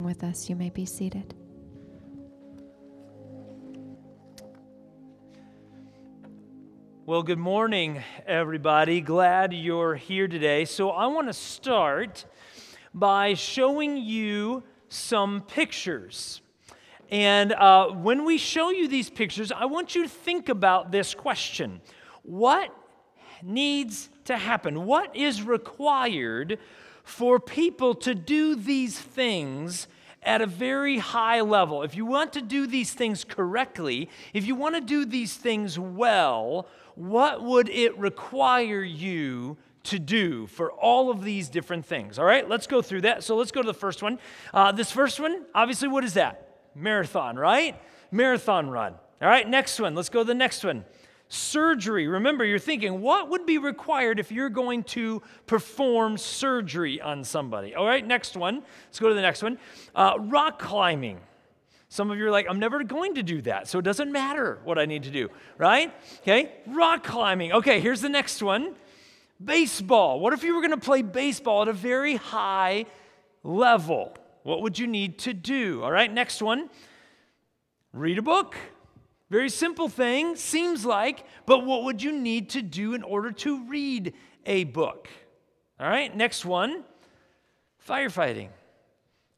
with us. You may be seated. Well, good morning, everybody. Glad you're here today. So, I want to start by showing you some pictures. And uh, when we show you these pictures, I want you to think about this question What needs to happen? What is required for people to do these things at a very high level. If you want to do these things correctly, if you want to do these things well, what would it require you to do for all of these different things? All right, let's go through that. So let's go to the first one. Uh, this first one, obviously, what is that? Marathon, right? Marathon run. All right, next one. Let's go to the next one surgery. Remember, you're thinking, what would be required if you're going to perform surgery on somebody? All right, next one. Let's go to the next one. Uh, rock climbing. Some of you are like, I'm never going to do that, so it doesn't matter what I need to do, right? Okay, rock climbing. Okay, here's the next one baseball. What if you were going to play baseball at a very high level? What would you need to do? All right, next one read a book. Very simple thing, seems like, but what would you need to do in order to read a book? All right, next one firefighting.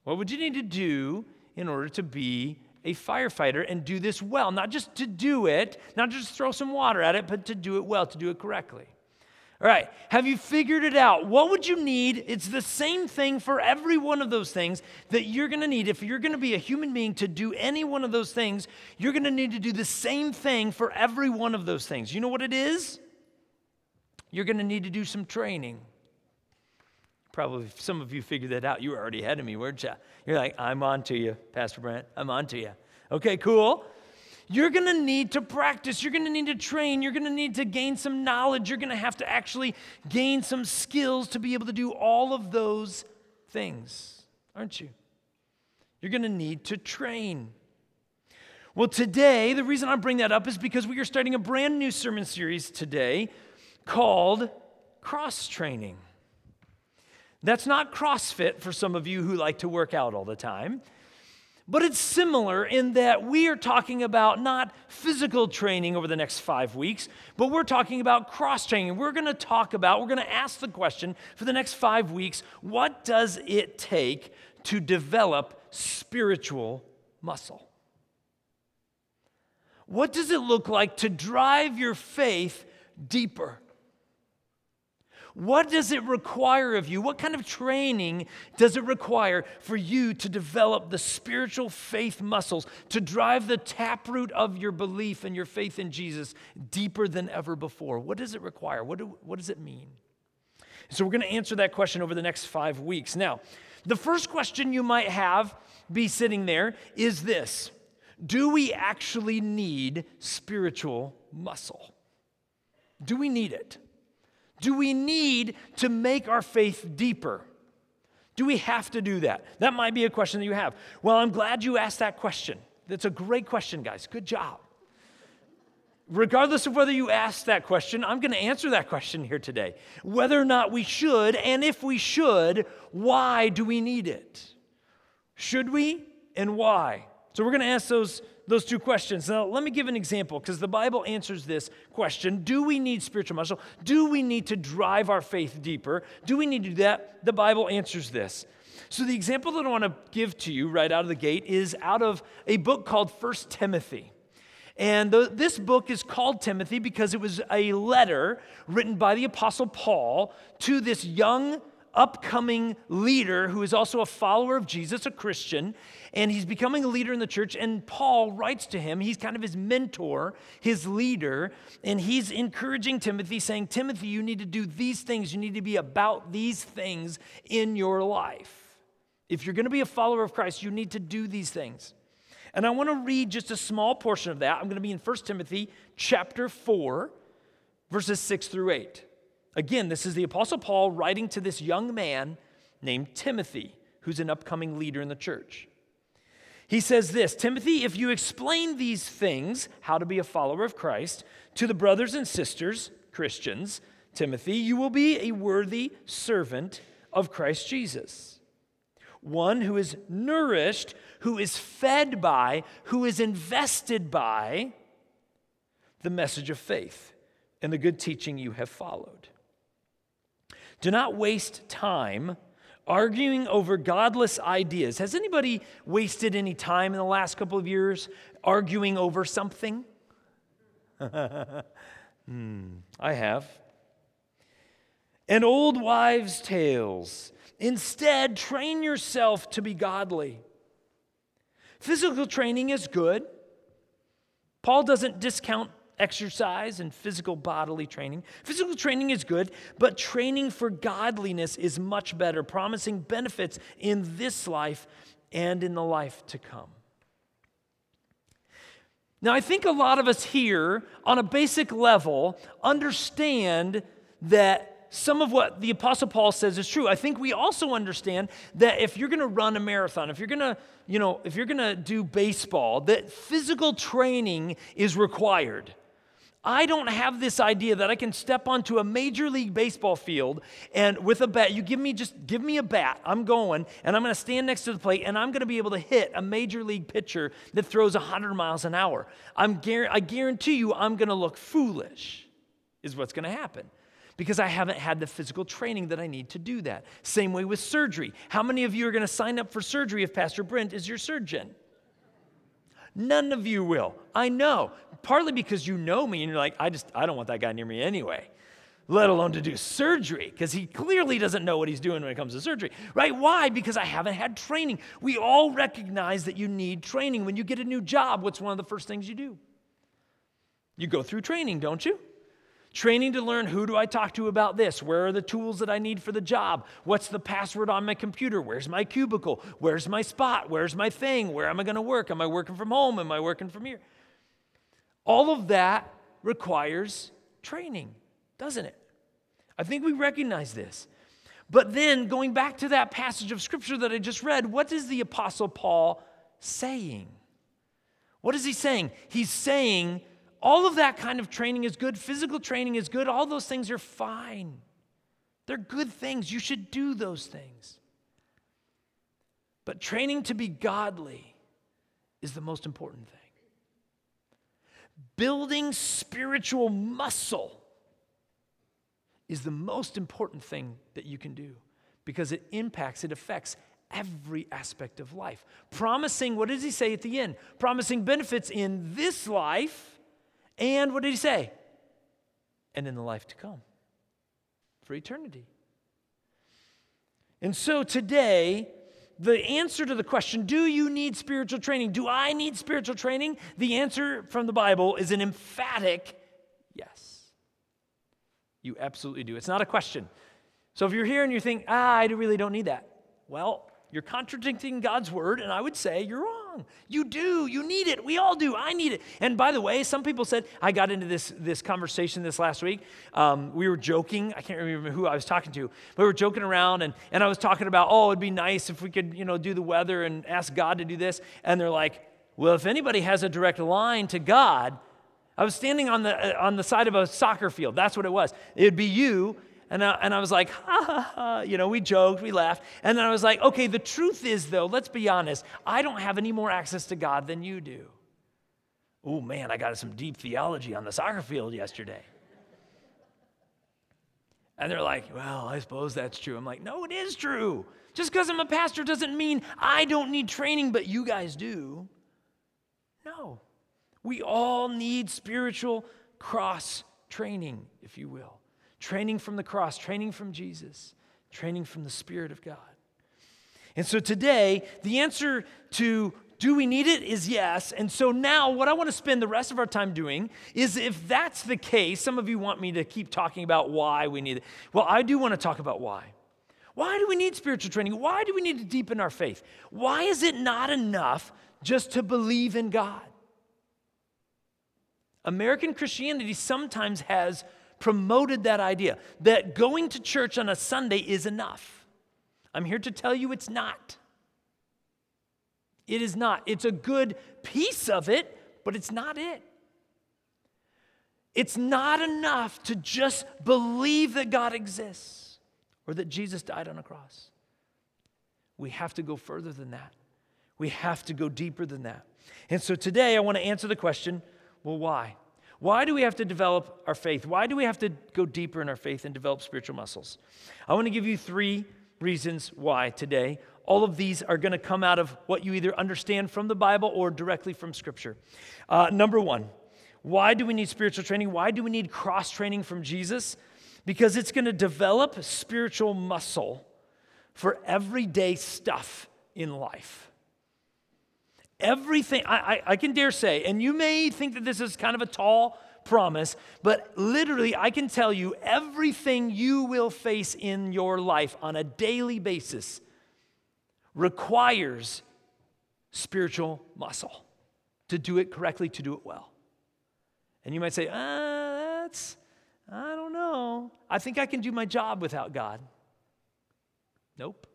What would you need to do in order to be a firefighter and do this well? Not just to do it, not just throw some water at it, but to do it well, to do it correctly. All right, have you figured it out? What would you need? It's the same thing for every one of those things that you're to need. If you're to be a human being to do any one of those things, you're to need to do the same thing for every one of those things. You know what it is? You're to need to do some training. Probably some of you figured that out. You were already ahead of me, weren't you? You're like, I'm on to you, Pastor Brent. I'm on to you. Okay, cool. You're going to need to practice. You're going to need to train. You're going to need to gain some knowledge. You're going to have to actually gain some skills to be able to do all of those things, aren't you? You're going to need to train. Well, today, the reason I bring that up is because we are starting a brand new sermon series today called Cross Training. That's not CrossFit for some of you who like to work out all the time. But it's similar in that we are talking about not physical training over the next five weeks, but we're talking about cross training. We're going to talk about, we're going to ask the question for the next five weeks what does it take to develop spiritual muscle? What does it look like to drive your faith deeper? What does it require of you? What kind of training does it require for you to develop the spiritual faith muscles, to drive the taproot of your belief and your faith in Jesus deeper than ever before? What does it require? What, do, what does it mean? So, we're going to answer that question over the next five weeks. Now, the first question you might have be sitting there is this Do we actually need spiritual muscle? Do we need it? Do we need to make our faith deeper? Do we have to do that? That might be a question that you have. Well, I'm glad you asked that question. That's a great question, guys. Good job. Regardless of whether you asked that question, I'm going to answer that question here today. Whether or not we should, and if we should, why do we need it? Should we, and why? So we're going to ask those those two questions. Now, let me give an example because the Bible answers this question Do we need spiritual muscle? Do we need to drive our faith deeper? Do we need to do that? The Bible answers this. So, the example that I want to give to you right out of the gate is out of a book called First Timothy. And the, this book is called Timothy because it was a letter written by the Apostle Paul to this young upcoming leader who is also a follower of Jesus, a Christian, and he's becoming a leader in the church. And Paul writes to him, he's kind of his mentor, his leader, and he's encouraging Timothy, saying, Timothy, you need to do these things, you need to be about these things in your life. If you're going to be a follower of Christ, you need to do these things. And I want to read just a small portion of that. I'm going to be in 1 Timothy chapter 4, verses 6 through 8. Again, this is the Apostle Paul writing to this young man named Timothy, who's an upcoming leader in the church. He says this Timothy, if you explain these things, how to be a follower of Christ, to the brothers and sisters, Christians, Timothy, you will be a worthy servant of Christ Jesus one who is nourished, who is fed by, who is invested by the message of faith and the good teaching you have followed. Do not waste time arguing over godless ideas. Has anybody wasted any time in the last couple of years arguing over something? hmm, I have. And old wives' tales. Instead, train yourself to be godly. Physical training is good. Paul doesn't discount exercise and physical bodily training. Physical training is good, but training for godliness is much better, promising benefits in this life and in the life to come. Now, I think a lot of us here, on a basic level, understand that some of what the Apostle Paul says is true. I think we also understand that if you're going to run a marathon, if you're going to, you know, if you're going to do baseball, that physical training is required. I don't have this idea that I can step onto a major league baseball field and with a bat, you give me just give me a bat. I'm going and I'm going to stand next to the plate and I'm going to be able to hit a major league pitcher that throws 100 miles an hour. I'm I guarantee you I'm going to look foolish. Is what's going to happen because I haven't had the physical training that I need to do that. Same way with surgery. How many of you are going to sign up for surgery if Pastor Brent is your surgeon? None of you will. I know. Partly because you know me and you're like, I just, I don't want that guy near me anyway, let alone to do surgery, because he clearly doesn't know what he's doing when it comes to surgery, right? Why? Because I haven't had training. We all recognize that you need training. When you get a new job, what's one of the first things you do? You go through training, don't you? Training to learn who do I talk to about this? Where are the tools that I need for the job? What's the password on my computer? Where's my cubicle? Where's my spot? Where's my thing? Where am I going to work? Am I working from home? Am I working from here? All of that requires training, doesn't it? I think we recognize this. But then, going back to that passage of scripture that I just read, what is the Apostle Paul saying? What is he saying? He's saying, all of that kind of training is good. Physical training is good. All those things are fine. They're good things. You should do those things. But training to be godly is the most important thing. Building spiritual muscle is the most important thing that you can do because it impacts, it affects every aspect of life. Promising, what does he say at the end? Promising benefits in this life and what did he say? And in the life to come for eternity. And so today, the answer to the question, do you need spiritual training? Do I need spiritual training? The answer from the Bible is an emphatic yes. You absolutely do. It's not a question. So if you're here and you think, ah, I really don't need that, well, you're contradicting God's word, and I would say you're wrong. You do. You need it. We all do. I need it. And by the way, some people said, I got into this, this conversation this last week. Um, we were joking. I can't remember who I was talking to. But we were joking around, and, and I was talking about, oh, it'd be nice if we could, you know, do the weather and ask God to do this. And they're like, well, if anybody has a direct line to God, I was standing on the, on the side of a soccer field. That's what it was. It'd be you and I, and I was like, ha ha ha. You know, we joked, we laughed. And then I was like, okay, the truth is, though, let's be honest, I don't have any more access to God than you do. Oh, man, I got some deep theology on the soccer field yesterday. And they're like, well, I suppose that's true. I'm like, no, it is true. Just because I'm a pastor doesn't mean I don't need training, but you guys do. No. We all need spiritual cross training, if you will training from the cross, training from Jesus, training from the Spirit of God. And so today, the answer to do we need it is yes. And so now, what I want to spend the rest of our time doing is if that's the case, some of you want me to keep talking about why we need it. Well, I do want to talk about why. Why do we need spiritual training? Why do we need to deepen our faith? Why is it not enough just to believe in God? American Christianity sometimes has promoted that idea that going to church on a Sunday is enough. I'm here to tell you it's not. It is not. It's a good piece of it, but it's not it. It's not enough to just believe that God exists or that Jesus died on a cross. we have to go further than that. We have to go deeper than that. And so today I want to answer the question well, why? Why do we have to develop our faith? Why do we have to go deeper in our faith and develop spiritual muscles? I want to give you three reasons why today. All of these are going to come out of what you either understand from the Bible or directly from Scripture. Uh, number one, why do we need spiritual training? Why do we need cross training from Jesus? Because it's going to develop spiritual muscle for everyday stuff in life. Everything, I, I, I, can dare say, and you may think that this is kind of a tall promise, but literally, I can tell you everything you will face in your life on a daily basis requires spiritual muscle to do it correctly, to do it well. And you might say, uh, that's, I don't know. I think I can do my job without God. Nope.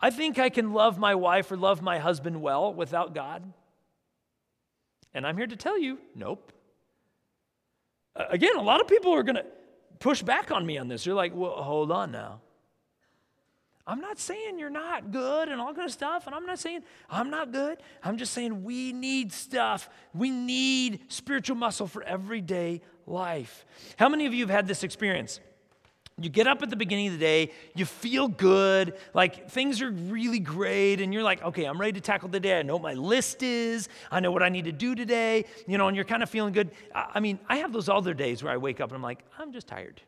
I think I can love my wife or love my husband well without God. And I'm here to tell you, nope. Again, a lot of people are going to push back on me on this. You're like, well, hold on now. I'm not saying you're not good and all kind of stuff, and I'm not saying I'm not good. I'm just saying we need stuff. We need spiritual muscle for everyday life. How many of you have had this experience? You get up at the beginning of the day, you feel good, like things are really great, and you're like, okay, I'm ready to tackle the day. I know what my list is, I know what I need to do today, you know, and you're kind of feeling good. I mean, I have those other days where I wake up and I'm like, I'm just tired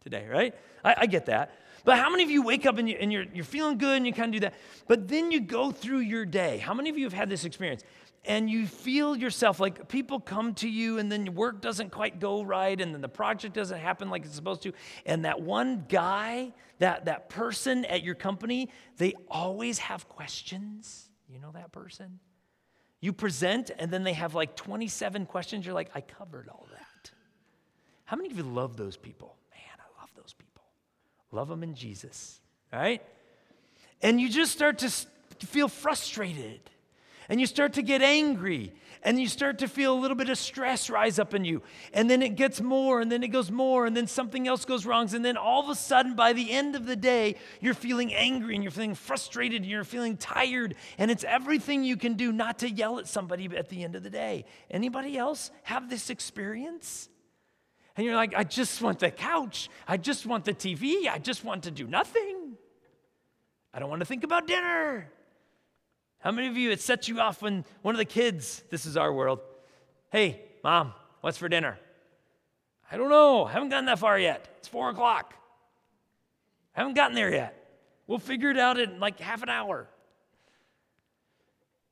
today, right? I, I get that. But how many of you wake up and, you, and you're, you're feeling good and you kind of do that? But then you go through your day. How many of you have had this experience? And you feel yourself like people come to you and then your work doesn't quite go right and then the project doesn't happen like it's supposed to. And that one guy that that person at your company they always have questions. You know that person? You present and then they have like 27 questions. You're like i covered all that. How many of you love those people? Man i love those people. Love them in jesus right? And you just start to feel frustrated and you start to get angry and you start to feel a little bit of stress rise up in you and then it gets more and then it goes more and then something else goes wrong and then all of a sudden by the end of the day you're feeling angry and you're feeling frustrated and you're feeling tired and it's everything you can do not to yell at somebody at the end of the day. Anybody else have this experience? And you're like i just want the couch. I just want the tv i just want to do nothing. I don't want to think about dinner how many of you, it sets you off when one of the kids, this is our world, hey, mom, what's for dinner? I don't know. Haven't gotten that far yet. It's four o'clock. Haven't gotten there yet. We'll figure it out in like half an hour.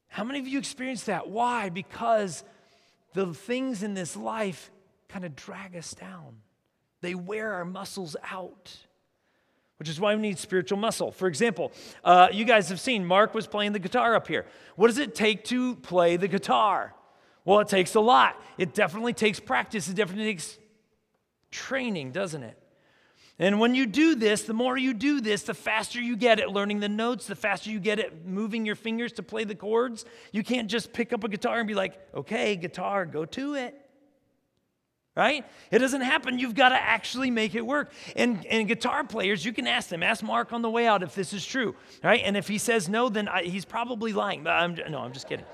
How many of you experience that? Why? Because the things in this life kind of drag us down, they wear our muscles out which is why we need spiritual muscle. For example, uh, you guys have seen Mark was playing the guitar up here. What does it take to play the guitar? Well, it takes a lot. It definitely takes practice, it definitely takes training, doesn't it? And when you do this, the more you do this, the faster you get at learning the notes, the faster you get at moving your fingers to play the chords. You can't just pick up a guitar and be like, okay, guitar, go to it right? It doesn't happen. You've got to actually make it work. And, and guitar players, you can ask them. Ask Mark on the way out if this is true, right? And if he says no, then I, he's probably lying. I'm, no, I'm just kidding.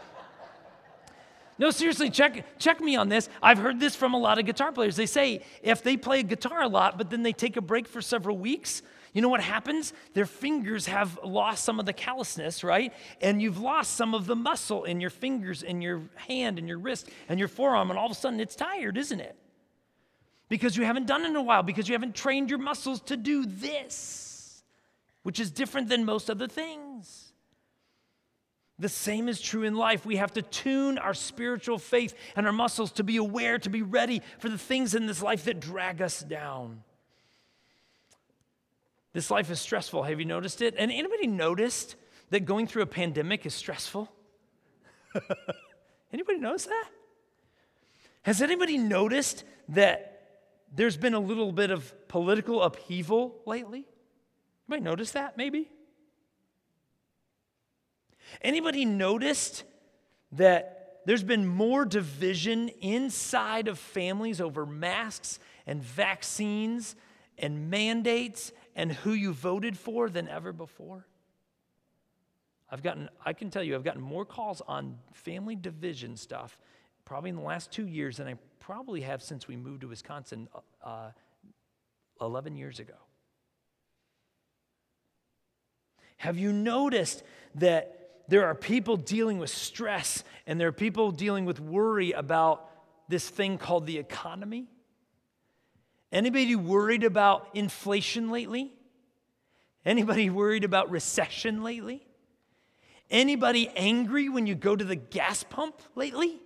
No, seriously, check, check me on this. I've heard this from a lot of guitar players. They say if they play guitar a lot, but then they take a break for several weeks, you know what happens? Their fingers have lost some of the callousness, right? And you've lost some of the muscle in your fingers and your hand and your wrist and your forearm, and all of a sudden it's tired, isn't it? Because you haven't done it in a while, because you haven't trained your muscles to do this, which is different than most other things. The same is true in life. We have to tune our spiritual faith and our muscles to be aware, to be ready for the things in this life that drag us down. This life is stressful. Have you noticed it? And anybody noticed that going through a pandemic is stressful? anybody notice that? Has anybody noticed that there's been a little bit of political upheaval lately. You might notice that, maybe. Anybody noticed that there's been more division inside of families over masks and vaccines and mandates and who you voted for than ever before? I've gotten, I can tell you, I've gotten more calls on family division stuff probably in the last two years than I probably have since we moved to Wisconsin uh, 11 years ago. Have you noticed that there are people dealing with stress and there are people dealing with worry about this thing called the economy? Anybody worried about inflation lately? Anybody worried about recession lately? Anybody angry when you go to the gas pump lately?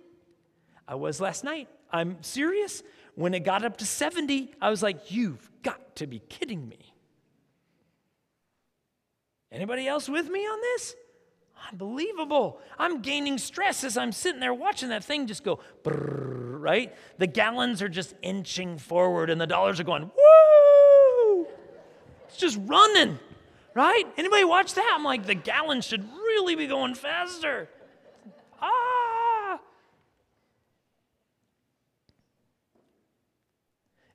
I was last night. I'm serious. When it got up to 70, I was like, you've got to be kidding me. Anybody else with me on this? Unbelievable. I'm gaining stress as I'm sitting there watching that thing just go, brrr, right? The gallons are just inching forward and the dollars are going, woo! It's just running, right? Anybody watch that? I'm like, the gallons should really be going faster. Ah!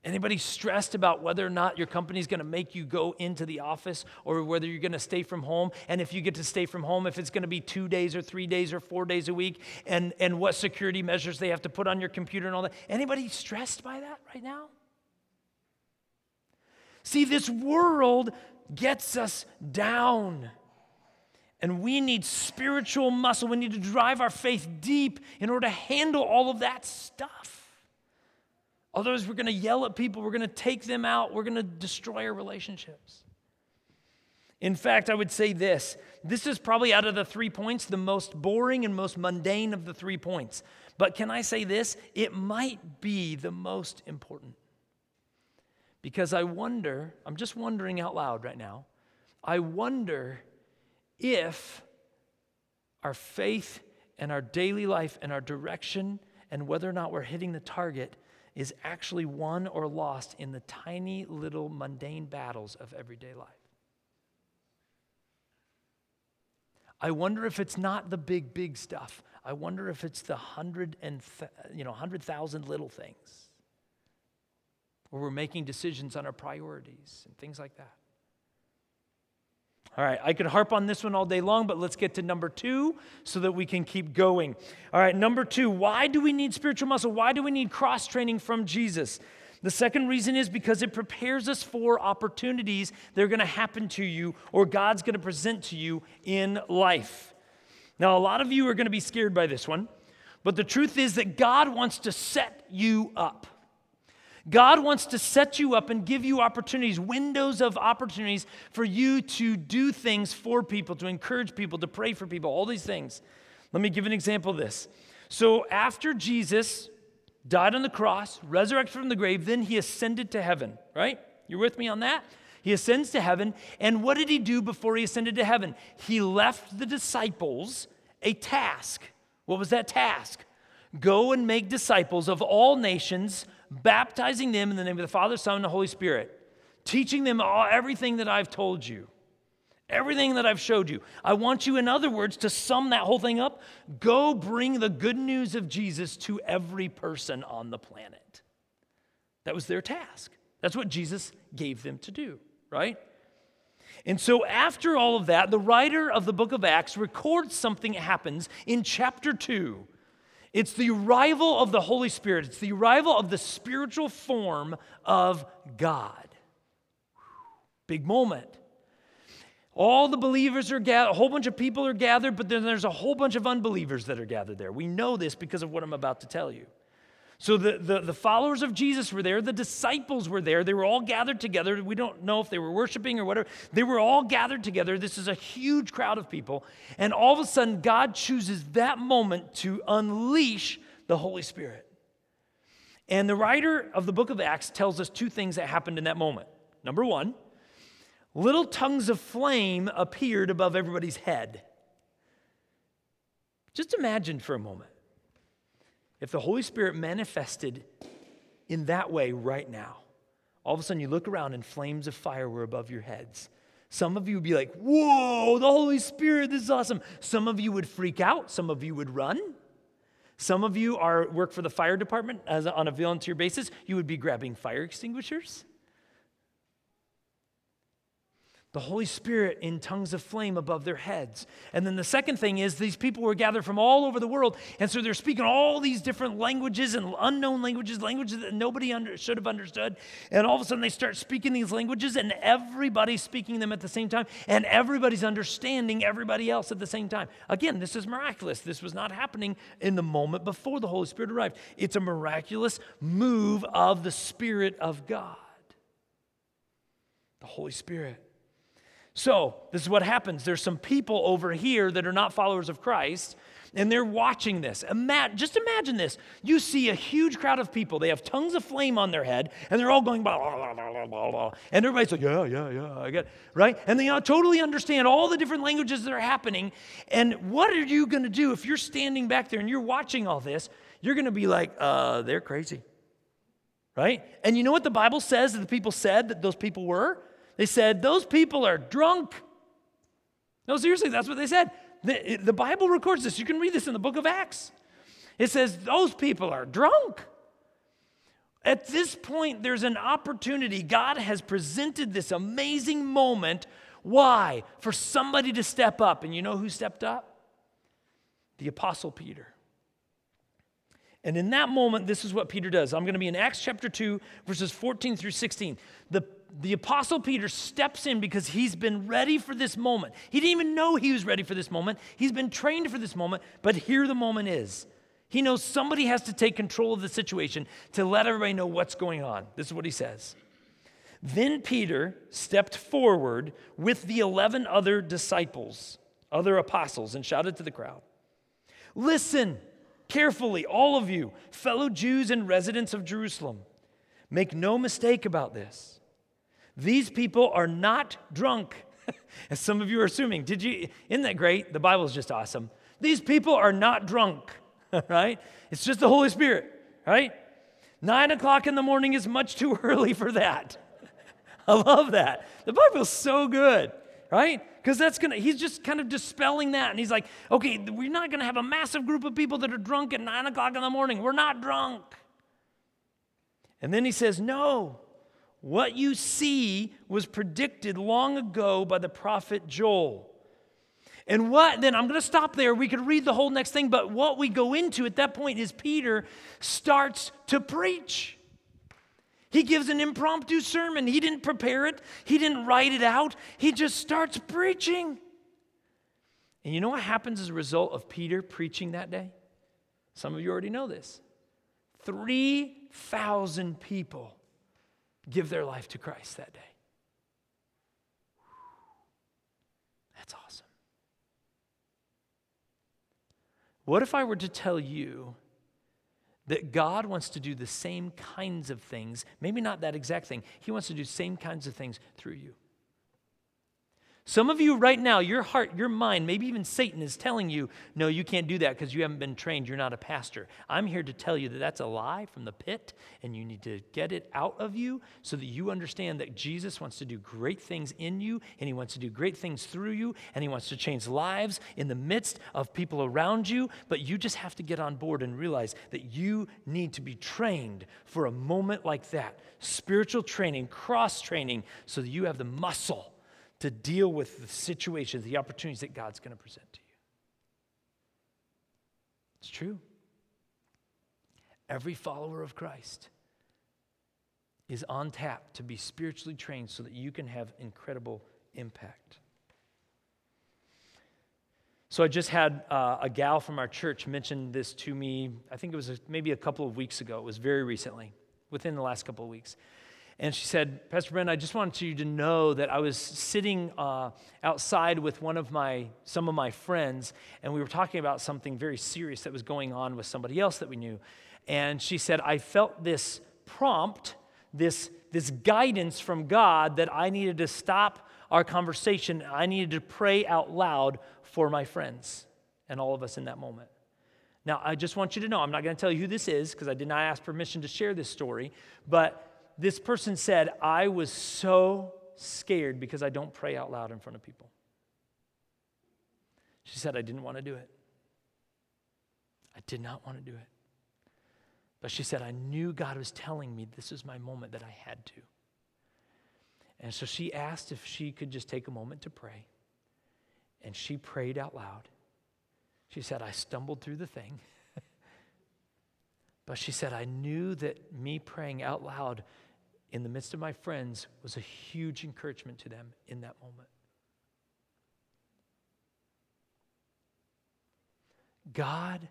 Anybody stressed about whether or not your company is going to make you go into the office or whether you're going to stay from home? And if you get to stay from home, if it's going to be two days or three days or four days a week, and, and what security measures they have to put on your computer and all that? Anybody stressed by that right now? See, this world gets us down. And we need spiritual muscle. We need to drive our faith deep in order to handle all of that stuff. Otherwise, we're going to yell at people, we're going to take them out, we're going to destroy our relationships. In fact, I would say this this is probably out of the three points the most boring and most mundane of the three points. But can I say this? It might be the most important. Because I wonder, I'm just wondering out loud right now, I wonder if our faith and our daily life and our direction and whether or not we're hitting the target is actually won or lost in the tiny little mundane battles of everyday life. I wonder if it's not the big, big stuff. I wonder if it's the hundred and th- you know hundred thousand little things, where we're making decisions on our priorities and things like that. All right, I could harp on this one all day long, but let's get to number two so that we can keep going. All right, number two, why do we need spiritual muscle? Why do we need cross training from Jesus? The second reason is because it prepares us for opportunities that are going to happen to you or God's going to present to you in life. Now, a lot of you are going to be scared by this one, but the truth is that God wants to set you up. God wants to set you up and give you opportunities, windows of opportunities for you to do things for people, to encourage people, to pray for people, all these things. Let me give an example of this. So, after Jesus died on the cross, resurrected from the grave, then he ascended to heaven, right? You're with me on that? He ascends to heaven. And what did he do before he ascended to heaven? He left the disciples a task. What was that task? Go and make disciples of all nations baptizing them in the name of the Father, Son, and the Holy Spirit, teaching them all, everything that I've told you, everything that I've showed you. I want you, in other words, to sum that whole thing up go bring the good news of Jesus to every person on the planet. That was their task. That's what Jesus gave them to do, right? And so, after all of that, the writer of the book of Acts records something that happens in chapter 2 it's the arrival of the Holy Spirit, it's the arrival of the spiritual form of God. Big moment. All the believers are gathered, a whole bunch of people are gathered, but then there's a whole bunch of unbelievers that are gathered there. We know this because of what I'm about to tell you. So the, the, the, followers of Jesus were there, the disciples were there. They were all gathered together. We don't know if they were worshiping or whatever. They were all gathered together. This is a huge crowd of people. And all of a sudden, God chooses that moment to unleash the Holy Spirit. And the writer of the book of Acts tells us two things that happened in that moment. Number one, little tongues of flame appeared above everybody's head. Just imagine for a moment if the Holy Spirit manifested in that way right now, all of a sudden you look around and flames of fire were above your heads. Some of you would be like, Whoa, the Holy Spirit, this is awesome. Some of you would freak out, some of you would run. Some of you are work for the fire department as on a volunteer basis. You would be grabbing fire extinguishers. The Holy Spirit in tongues of flame above their heads. And then the second thing is these people were gathered from all over the world. And so they're speaking all these different languages and unknown languages, languages that nobody under, should have understood. And all of a sudden they start speaking these languages, and everybody's speaking them at the same time, and everybody's understanding everybody else at the same time. Again, this is miraculous. This was not happening in the moment before the Holy Spirit arrived. It's a miraculous move of the Spirit of God. The Holy Spirit. So, this is what happens. There's some people over here that are not followers of Christ, and they're watching this. Ima- just imagine this. You see a huge crowd of people. They have tongues of flame on their head, and they're all going, blah, blah, blah, blah, blah, And everybody's like, yeah, yeah, yeah, I get it. Right? And they all totally understand all the different languages that are happening. And what are you going to do if you're standing back there and you're watching all this? You're going to be like, uh, they're crazy. Right? And you know what the Bible says that the people said that those people were? They said, Those people are drunk. No, seriously, that's what they said. The, the Bible records this. You can read this in the book of Acts. It says, Those people are drunk. At this point, there's an opportunity. God has presented this amazing moment. Why? For somebody to step up. And you know who stepped up? The Apostle Peter. And in that moment, this is what Peter does. I'm going to be in Acts chapter 2, verses 14 through 16. The the apostle Peter steps in because he's been ready for this moment. He didn't even know he was ready for this moment. He's been trained for this moment, but here the moment is. He knows somebody has to take control of the situation to let everybody know what's going on. This is what he says. Then Peter stepped forward with the 11 other disciples, other apostles, and shouted to the crowd Listen carefully, all of you, fellow Jews and residents of Jerusalem. Make no mistake about this. These people are not drunk, as some of you are assuming. Did you? Isn't that great? The Bible is just awesome. These people are not drunk, right? It's just the Holy Spirit, right? Nine o'clock in the morning is much too early for that. I love that. The Bible's so good, right? Because that's gonna, he's just kind of dispelling that. And he's like, okay, we're not gonna have a massive group of people that are drunk at nine o'clock in the morning. We're not drunk. And then he says, no, what you see was predicted long ago by the prophet Joel. And what, then I'm going to stop there. We could read the whole next thing, but what we go into at that point is Peter starts to preach. He gives an impromptu sermon. He didn't prepare it, he didn't write it out. He just starts preaching. And you know what happens as a result of Peter preaching that day? Some of you already know this 3,000 people give their life to Christ that day. That's awesome. What if I were to tell you that God wants to do the same kinds of things, maybe not that exact thing, He wants to do same kinds of things through you? Some of you right now, your heart, your mind, maybe even Satan is telling you, no, you can't do that because you haven't been trained. You're not a pastor. I'm here to tell you that that's a lie from the pit, and you need to get it out of you so that you understand that Jesus wants to do great things in you, and he wants to do great things through you, and he wants to change lives in the midst of people around you. But you just have to get on board and realize that you need to be trained for a moment like that spiritual training, cross training, so that you have the muscle to deal with the situations, the opportunities that God's going to present to you. It's true. Every follower of Christ is on tap to be spiritually trained so that you can have incredible impact. So I just had uh, a gal from our church mention this to me. I think it was maybe a couple of weeks ago. It was very recently, within the last couple of weeks. And she said, Pastor Brent, I just wanted you to know that I was sitting uh, outside with one of my, some of my friends, and we were talking about something very serious that was going on with somebody else that we knew. And she said, I felt this prompt, this, this guidance from God that I needed to stop our conversation. I needed to pray out loud for my friends and all of us in that moment. Now, I just want you to know, I'm not going to tell you who this is because I did not ask permission to share this story, but this person said, I was so scared because I don't pray out loud in front of people. She said, I didn't want to do it. I did not want to do it. But she said, I knew God was telling me this was my moment that I had to. And so she asked if she could just take a moment to pray. And she prayed out loud. She said, I stumbled through the thing. but she said, I knew that me praying out loud in the midst of my friends was a huge encouragement to them in that moment. God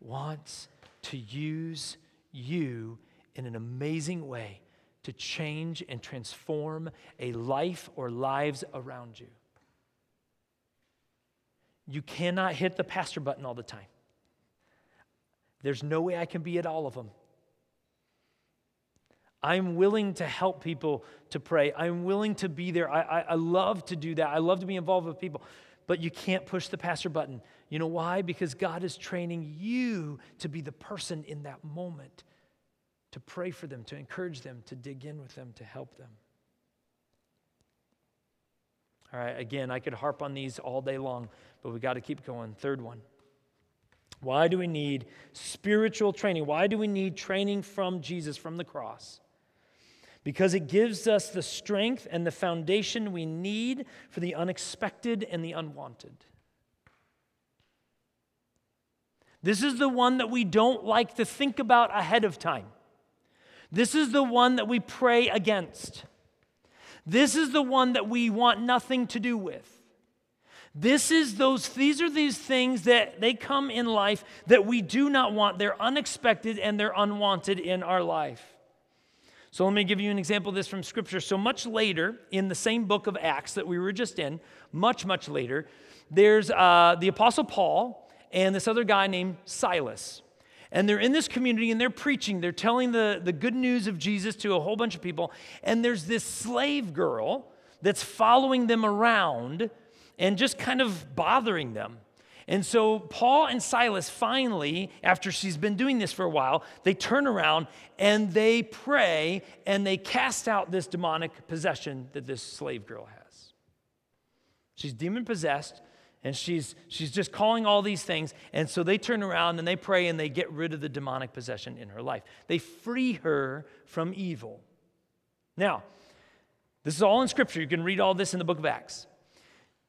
wants to use you in an amazing way to change and transform a life or lives around you. You cannot hit the pastor button all the time. There's no way I can be at all of them. I'm willing to help people to pray. I'm willing to be there. I, I, I, love to do that. I love to be involved with people. But you can't push the pastor button. You know why? Because God is training you to be the person in that moment to pray for them, to encourage them, to dig in with them, to help them. All right, again, I could harp on these all day long, but we got to keep going. Third one. Why do we need spiritual training? Why do we need training from Jesus, from the cross? Because it gives us the strength and the foundation we need for the unexpected and the unwanted. This is the one that we don't like to think about ahead of time. This is the one that we pray against. This is the one that we want nothing to do with. This is those these are these things that they come in life that we do not want. They're unexpected and they're unwanted in our life. So let me give you an example of this from scripture. So much later in the same book of Acts that we were just in, much much later, there's uh, the apostle Paul and this other guy named Silas. And they're in this community and they're preaching, they're telling the, the good news of Jesus to a whole bunch of people. And there's this slave girl that's following them around and just kind of bothering them. And so Paul and Silas finally, after she's been doing this for a while, they turn around and they pray and they cast out this demonic possession that this slave girl has. She's demon possessed and she's she's just calling all these things. And so they turn around and they pray and they get rid of the demonic possession in her life. They free her from evil. Now this is all in scripture. You can read all this in the book of acts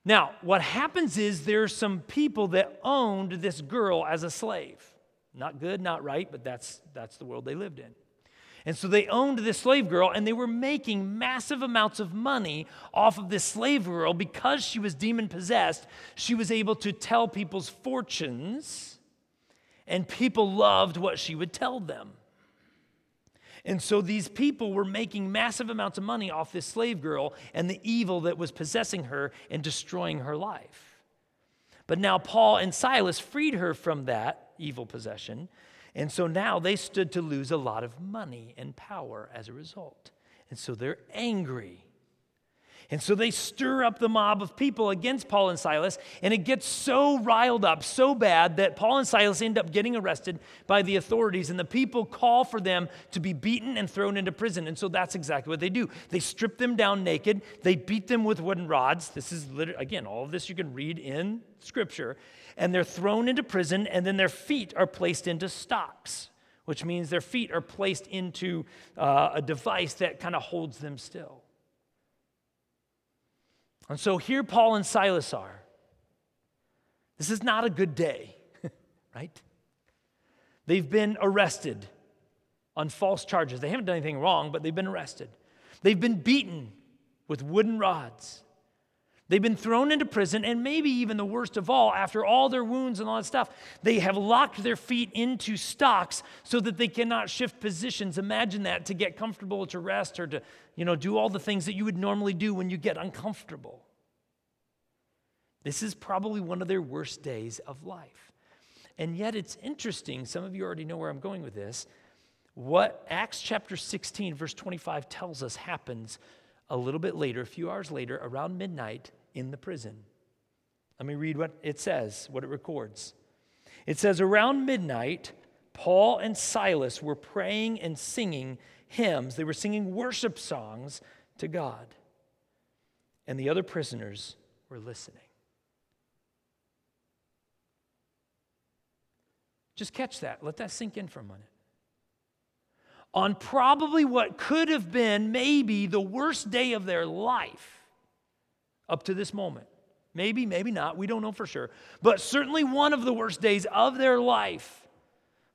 now what happens is there's some people that owned this girl as a slave not good not right but that's that's the world they lived in and so they owned this slave girl and they were making massive amounts of money off of this slave girl because she was demon possessed. She was able to tell people's fortunes, and people loved what she would tell them. And so these people were making massive amounts of money off this slave girl and the evil that was possessing her and destroying her life. But now Paul and Silas freed her from that evil possession and so now they stood to lose a lot of money and power as a result. And so they're angry. And so they stir up the mob of people against Paul and Silas, and it gets so riled up, so bad, that Paul and Silas end up getting arrested by the authorities, and the people call for them to be beaten and thrown into prison. And so that's exactly what they do. They strip them down naked, they beat them with wooden rods. This is literally, again, all of this you can read in Scripture and they're thrown into prison, and then their feet are placed into stocks, which means their feet are placed into uh, a device that kind of holds them still. And so here Paul and Silas are. This is not a good day, right? They've been arrested on false charges. They haven't done anything wrong, but they've been arrested. They've been beaten with wooden rods. They've been thrown into prison, and maybe even the worst of all, after all their wounds and all that stuff, they have locked their feet into stocks so that they cannot shift positions. Imagine that to get comfortable, to rest, or to you know, do all the things that you would normally do when you get uncomfortable. This is probably one of their worst days of life. And yet, it's interesting, some of you already know where I'm going with this. What Acts chapter 16, verse 25 tells us happens a little bit later, a few hours later, around midnight in the prison. Let me read what it says, what it records. It says, Around midnight, Paul and Silas were praying and singing hymns. They were singing worship songs to God. And the other prisoners were listening. Just catch that. Let that sink in for a minute. on probably what could have been maybe the worst day of their life up to this moment. Maybe, maybe not. We don't know for sure. But certainly one of the worst days of their life.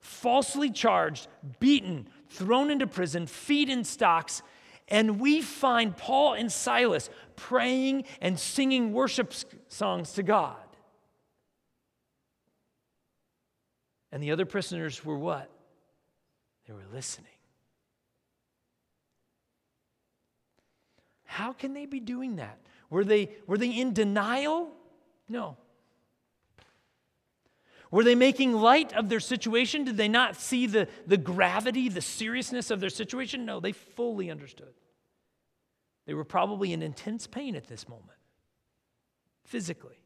Falsely charged, beaten, thrown into prison, feet in stocks. And we find Paul and Silas praying and singing worship songs to God. And the other prisoners were what? They were listening. How can they be doing that? Were they, were they in denial? No. Were they making light of their situation? Did they not see the, the gravity, the seriousness of their situation? No, they fully understood. They were probably in intense pain at this moment, physically.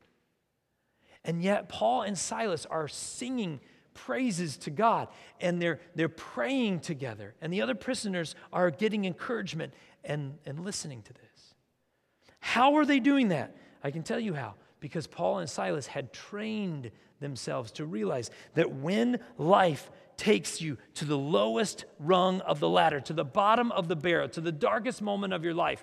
And yet, Paul and Silas are singing praises to God and they're, they're praying together. And the other prisoners are getting encouragement and, and listening to this. How are they doing that? I can tell you how. Because Paul and Silas had trained themselves to realize that when life takes you to the lowest rung of the ladder, to the bottom of the barrel, to the darkest moment of your life,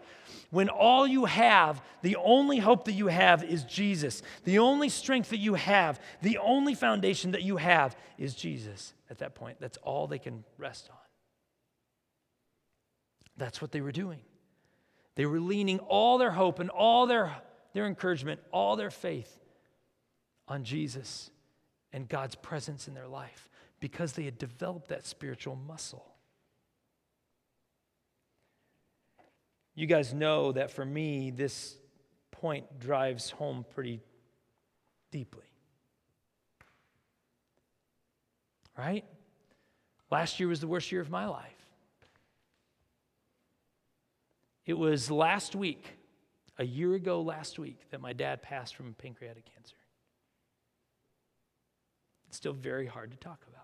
when all you have, the only hope that you have is Jesus, the only strength that you have, the only foundation that you have is Jesus at that point. That's all they can rest on. That's what they were doing. They were leaning all their hope and all their, their encouragement, all their faith on Jesus and God's presence in their life because they had developed that spiritual muscle. You guys know that for me, this point drives home pretty deeply. Right? Last year was the worst year of my life. It was last week, a year ago last week, that my dad passed from pancreatic cancer. It's still very hard to talk about.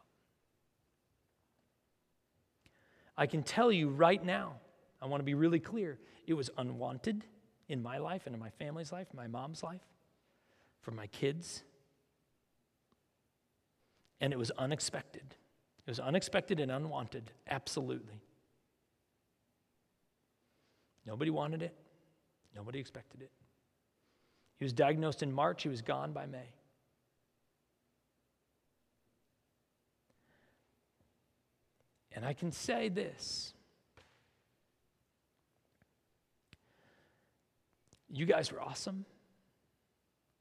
I can tell you right now, I want to be really clear, it was unwanted in my life and in my family's life, my mom's life, for my kids. And it was unexpected. It was unexpected and unwanted, absolutely. Nobody wanted it, nobody expected it. He was diagnosed in March, he was gone by May. And I can say this. You guys were awesome.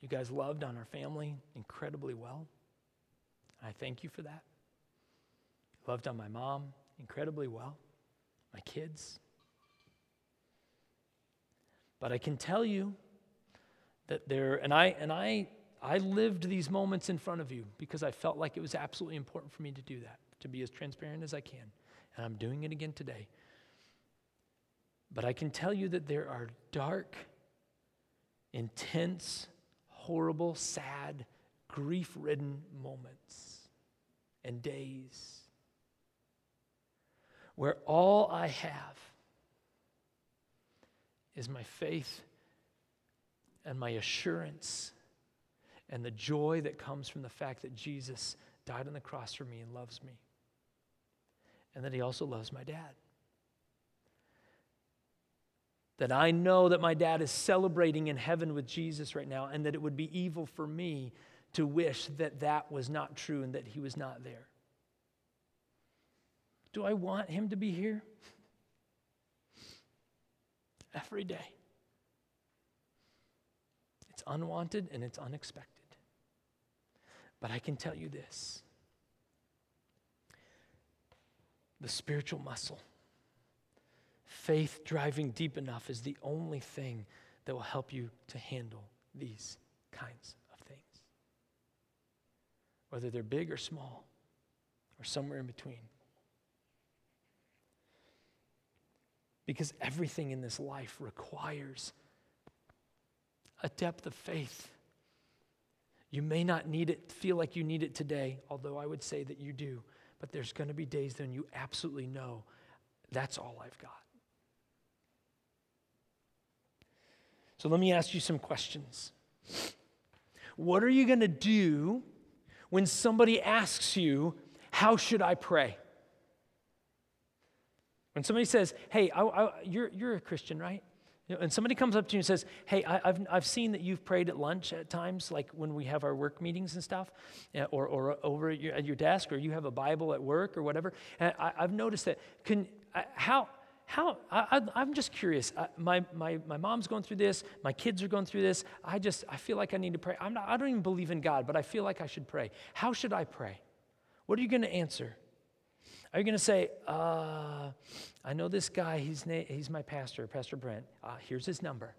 You guys loved on our family incredibly well. I thank you for that. Loved on my mom incredibly well, my kids, but I can tell you that there, and I, and I, I lived these moments in front of you because I felt like it was absolutely important for me to do that, to be as transparent as I can. And I'm doing it again today. But I can tell you that there are dark, intense, horrible, sad, grief ridden moments and days where all I have is my faith and my assurance and the joy that comes from the fact that Jesus died on the cross for me and loves me. And that he also loves my dad. That I know that my dad is celebrating in heaven with Jesus right now, and that it would be evil for me to wish that that was not true and that he was not there. Do I want him to be here? Every day. It's unwanted and it's unexpected. But I can tell you this the spiritual muscle, faith driving deep enough, is the only thing that will help you to handle these kinds of things. Whether they're big or small, or somewhere in between. Because everything in this life requires a depth of faith. You may not need it, feel like you need it today, although I would say that you do. But there's going to be days when you absolutely know that's all I've got. So let me ask you some questions. What are you going to do when somebody asks you, How should I pray? When somebody says, hey, I, I, you're, you're a Christian, right? You know, and somebody comes up to you and says, hey, I, have I've seen that you've prayed at lunch at times, like when we have our work meetings and stuff, uh, or, or over at your, at your, desk, or you have a Bible at work or whatever. And I, have noticed that. Can, uh, how, how, I, am just curious. I, my, my, my mom's going through this. My kids are going through this. I just, I feel like I need to pray. I'm not, I don't even believe in God, but I feel like I should pray. How should I pray? What are you going to answer? Are you going to say, uh, I know this guy, he's, na- he's my pastor, Pastor Brent. Uh, here's his number.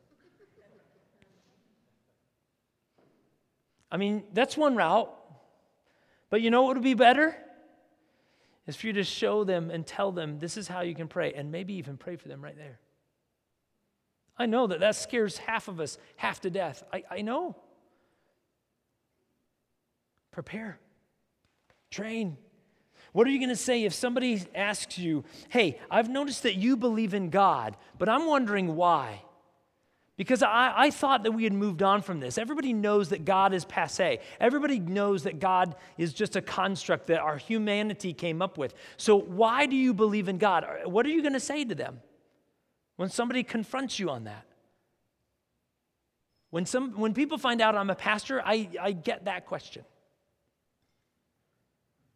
I mean, that's one route. But you know what would be better? Is for you to show them and tell them this is how you can pray, and maybe even pray for them right there. I know that that scares half of us half to death. I, I know. Prepare, train, what are you going to say if somebody asks you, hey, I've noticed that you believe in God, but I'm wondering why? Because I, I, thought that we had moved on from this. Everybody knows that God is passe. Everybody knows that God is just a construct that our humanity came up with. So, why do you believe in God? What are you going to say to them when somebody confronts you on that? When, some, when people find out I'm a pastor, I, I get that question.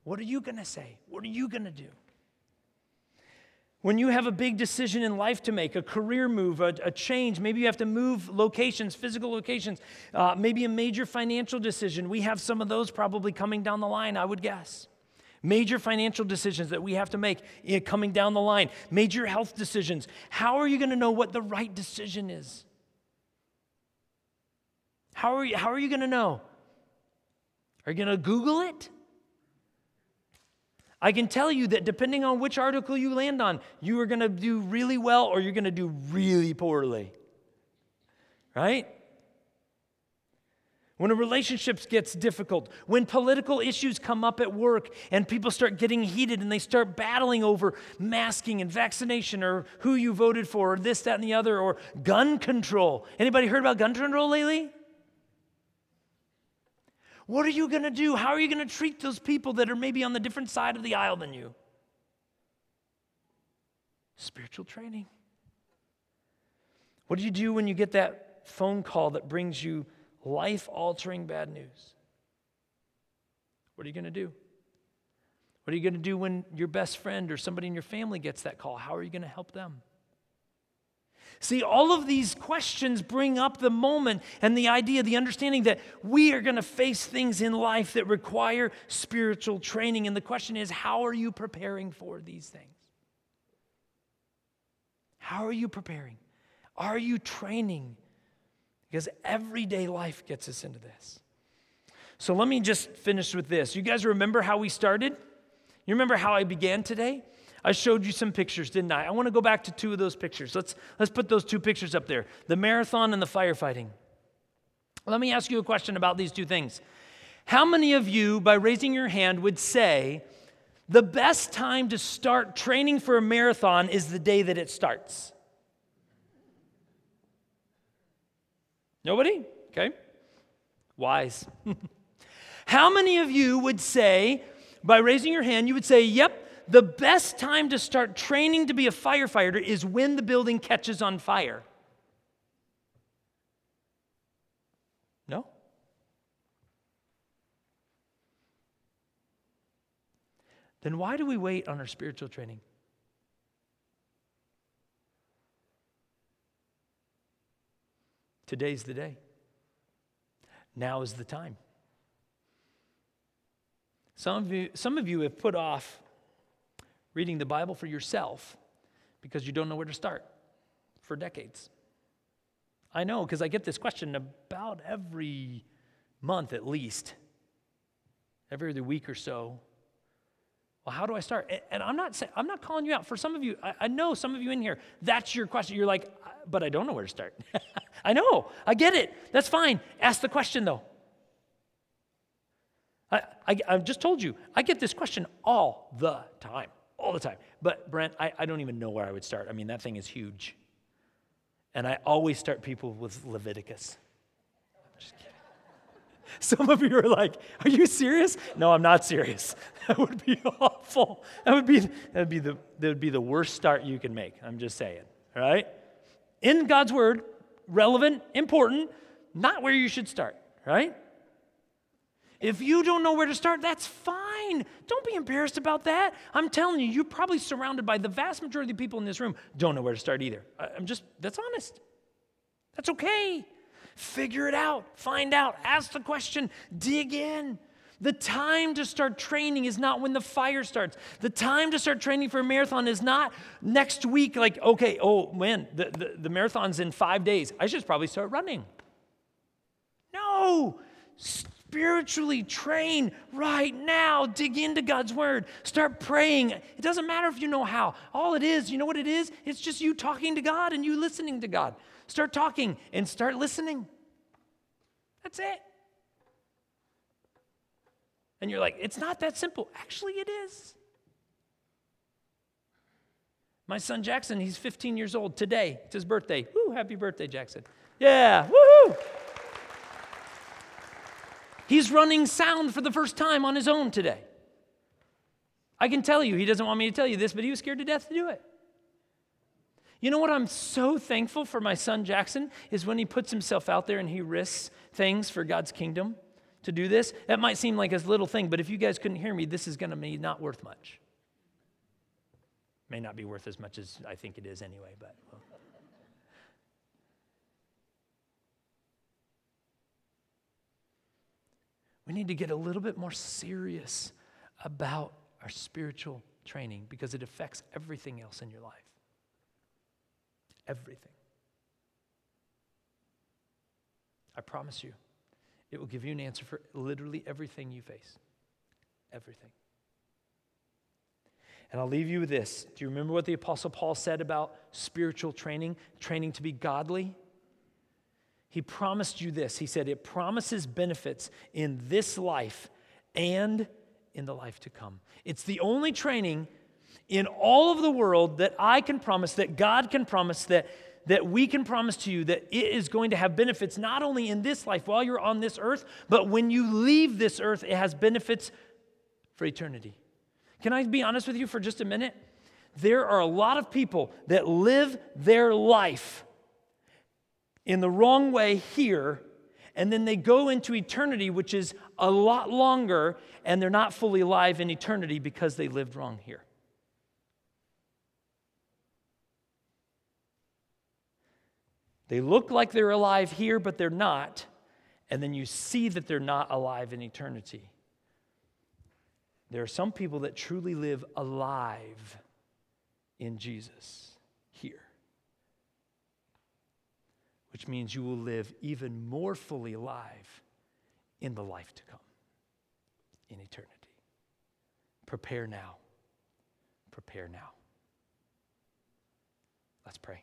What are you going to say? What are you going to do? When you have a big decision in life to make, a career move, a, a change, maybe you have to move locations, physical locations, uh, maybe a major financial decision. We have some of those probably coming down the line, I would guess. Major financial decisions that we have to make eh, coming down the line, major health decisions. How are you going to know what the right decision is? How are you, how are you going to know? Are you going to Google it? I can tell you that depending on which article you land on, you are going to do really well or you're going to do really poorly. Right? When a relationship gets difficult, when political issues come up at work and people start getting heated and they start battling over masking and vaccination or who you voted for or this, that, and the other, or gun control. Anybody heard about gun control lately? What are you going to do? How are you going to treat those people that are maybe on the different side of the aisle than you? Spiritual training. What do you do when you get that phone call that brings you life altering bad news? What are you going to do? What are you going to do when your best friend or somebody in your family gets that call? How are you going to help them? See, all of these questions bring up the moment and the idea, the understanding that we are going to face things in life that require spiritual training. And the question is, how are you preparing for these things? How are you preparing? Are you training? Because everyday life gets us into this. So let me just finish with this. You guys remember how we started? You remember how I began today? I showed you some pictures, didn't I? I want to go back to two of those pictures. Let's, let's put those two pictures up there the marathon and the firefighting. Let me ask you a question about these two things. How many of you, by raising your hand, would say the best time to start training for a marathon is the day that it starts? Nobody? Okay. Wise. How many of you would say, by raising your hand, you would say, Yep, the best time to start training to be a firefighter is when the building catches on fire. No? Then why do we wait on our spiritual training? Today's the day. Now is the time. Some of you, some of you have put off reading the Bible for yourself because you don't know where to start for decades. I know because I get this question about every month at least, every other week or so. Well, how do I start? And I'm not saying, I'm not calling you out. For some of you, I, I know some of you in here, that's your question. You're like, but I don't know where to start. I know, I get it. That's fine. Ask the question though. I, I, I've just told you, I get this question all the time all the time. But Brent, I, I don't even know where I would start. I mean, that thing is huge. And I always start people with Leviticus. I'm just kidding. Some of you are like, Are you serious? No, I'm not serious. That would be awful. That would be, that would be, the, that would be the worst start you can make. I'm just saying, all right? In God's word, relevant, important, not where you should start, right? If you don't know where to start, that's fine. Don't be embarrassed about that. I'm telling you, you're probably surrounded by the vast majority of people in this room don't know where to start either. I'm just, that's honest. That's okay. Figure it out, find out, ask the question, dig in. The time to start training is not when the fire starts. The time to start training for a marathon is not next week, like, okay, oh man, the, the, the marathon's in five days. I should probably start running. No, spiritually train right now. Dig into God's word. Start praying. It doesn't matter if you know how. All it is, you know what it is? It's just you talking to God and you listening to God. Start talking and start listening. That's it. And you're like, it's not that simple. Actually, it is. My son Jackson, he's 15 years old today. It's his birthday. Woo, happy birthday, Jackson. Yeah, woohoo! He's running sound for the first time on his own today. I can tell you, he doesn't want me to tell you this, but he was scared to death to do it. You know what I'm so thankful for my son Jackson is when he puts himself out there and he risks things for God's kingdom to do this. That might seem like a little thing, but if you guys couldn't hear me, this is going to be not worth much. May not be worth as much as I think it is anyway, but. Well. We need to get a little bit more serious about our spiritual training because it affects everything else in your life. Everything. I promise you. It will give you an answer for literally everything you face. Everything. And I'll leave you with this. Do you remember what the Apostle Paul said about spiritual training, training to be godly? He promised you this. He said, It promises benefits in this life and in the life to come. It's the only training in all of the world that I can promise, that God can promise, that that we can promise to you that it is going to have benefits not only in this life while you're on this earth, but when you leave this earth, it has benefits for eternity. Can I be honest with you for just a minute? There are a lot of people that live their life in the wrong way here, and then they go into eternity, which is a lot longer, and they're not fully alive in eternity because they lived wrong here. They look like they're alive here, but they're not. And then you see that they're not alive in eternity. There are some people that truly live alive in Jesus here, which means you will live even more fully alive in the life to come, in eternity. Prepare now. Prepare now. Let's pray.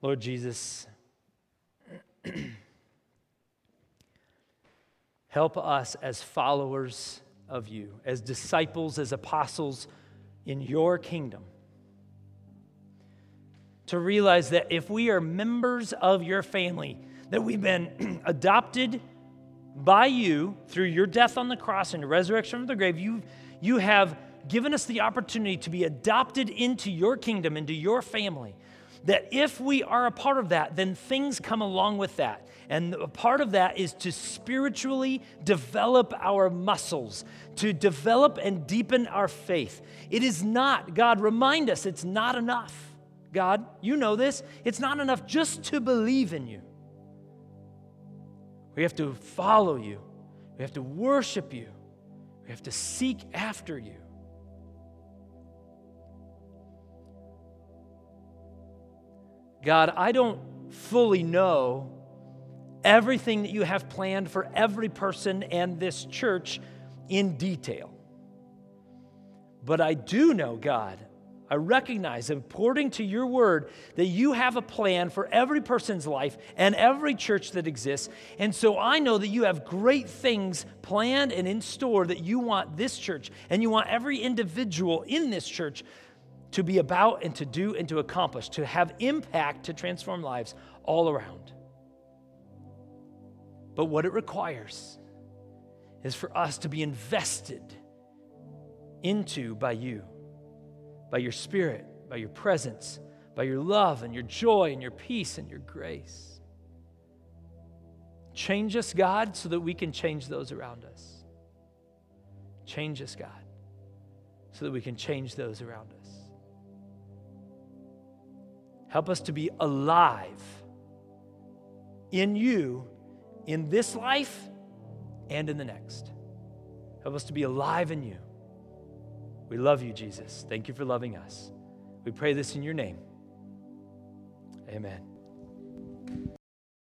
Lord Jesus, help us as followers of you, as disciples, as apostles in your kingdom, to realize that if we are members of your family, that we've been adopted by you through your death on the cross and resurrection from the grave, you, you have given us the opportunity to be adopted into your kingdom, into your family that if we are a part of that, then things come along with that. And a part of that is to spiritually develop our muscles, to develop and deepen our faith. It is not, God, remind us, it's not enough. God, you know this. It's not enough just to believe in you. We have to follow you, we have to worship you, we have to seek after you. God, I don't fully know everything that you have planned for every person and this church in detail. But I do know, God, I recognize, according to your word, that you have a plan for every person's life and every church that exists. And so I know that you have great things planned and in store that you want this church and you want every individual in this church to be about and to do and to accomplish, to have impact, to transform lives all around. But what it requires is for us to be invested into by you, by your spirit, by your presence, by your love and your joy and your peace and your grace. Change us, God, so that we can change those around us. Change us, God, so that we can change those around us. Help us to be alive in you in this life and in the next. Help us to be alive in you. We love you, Jesus. Thank you for loving us. We pray this in your name. Amen.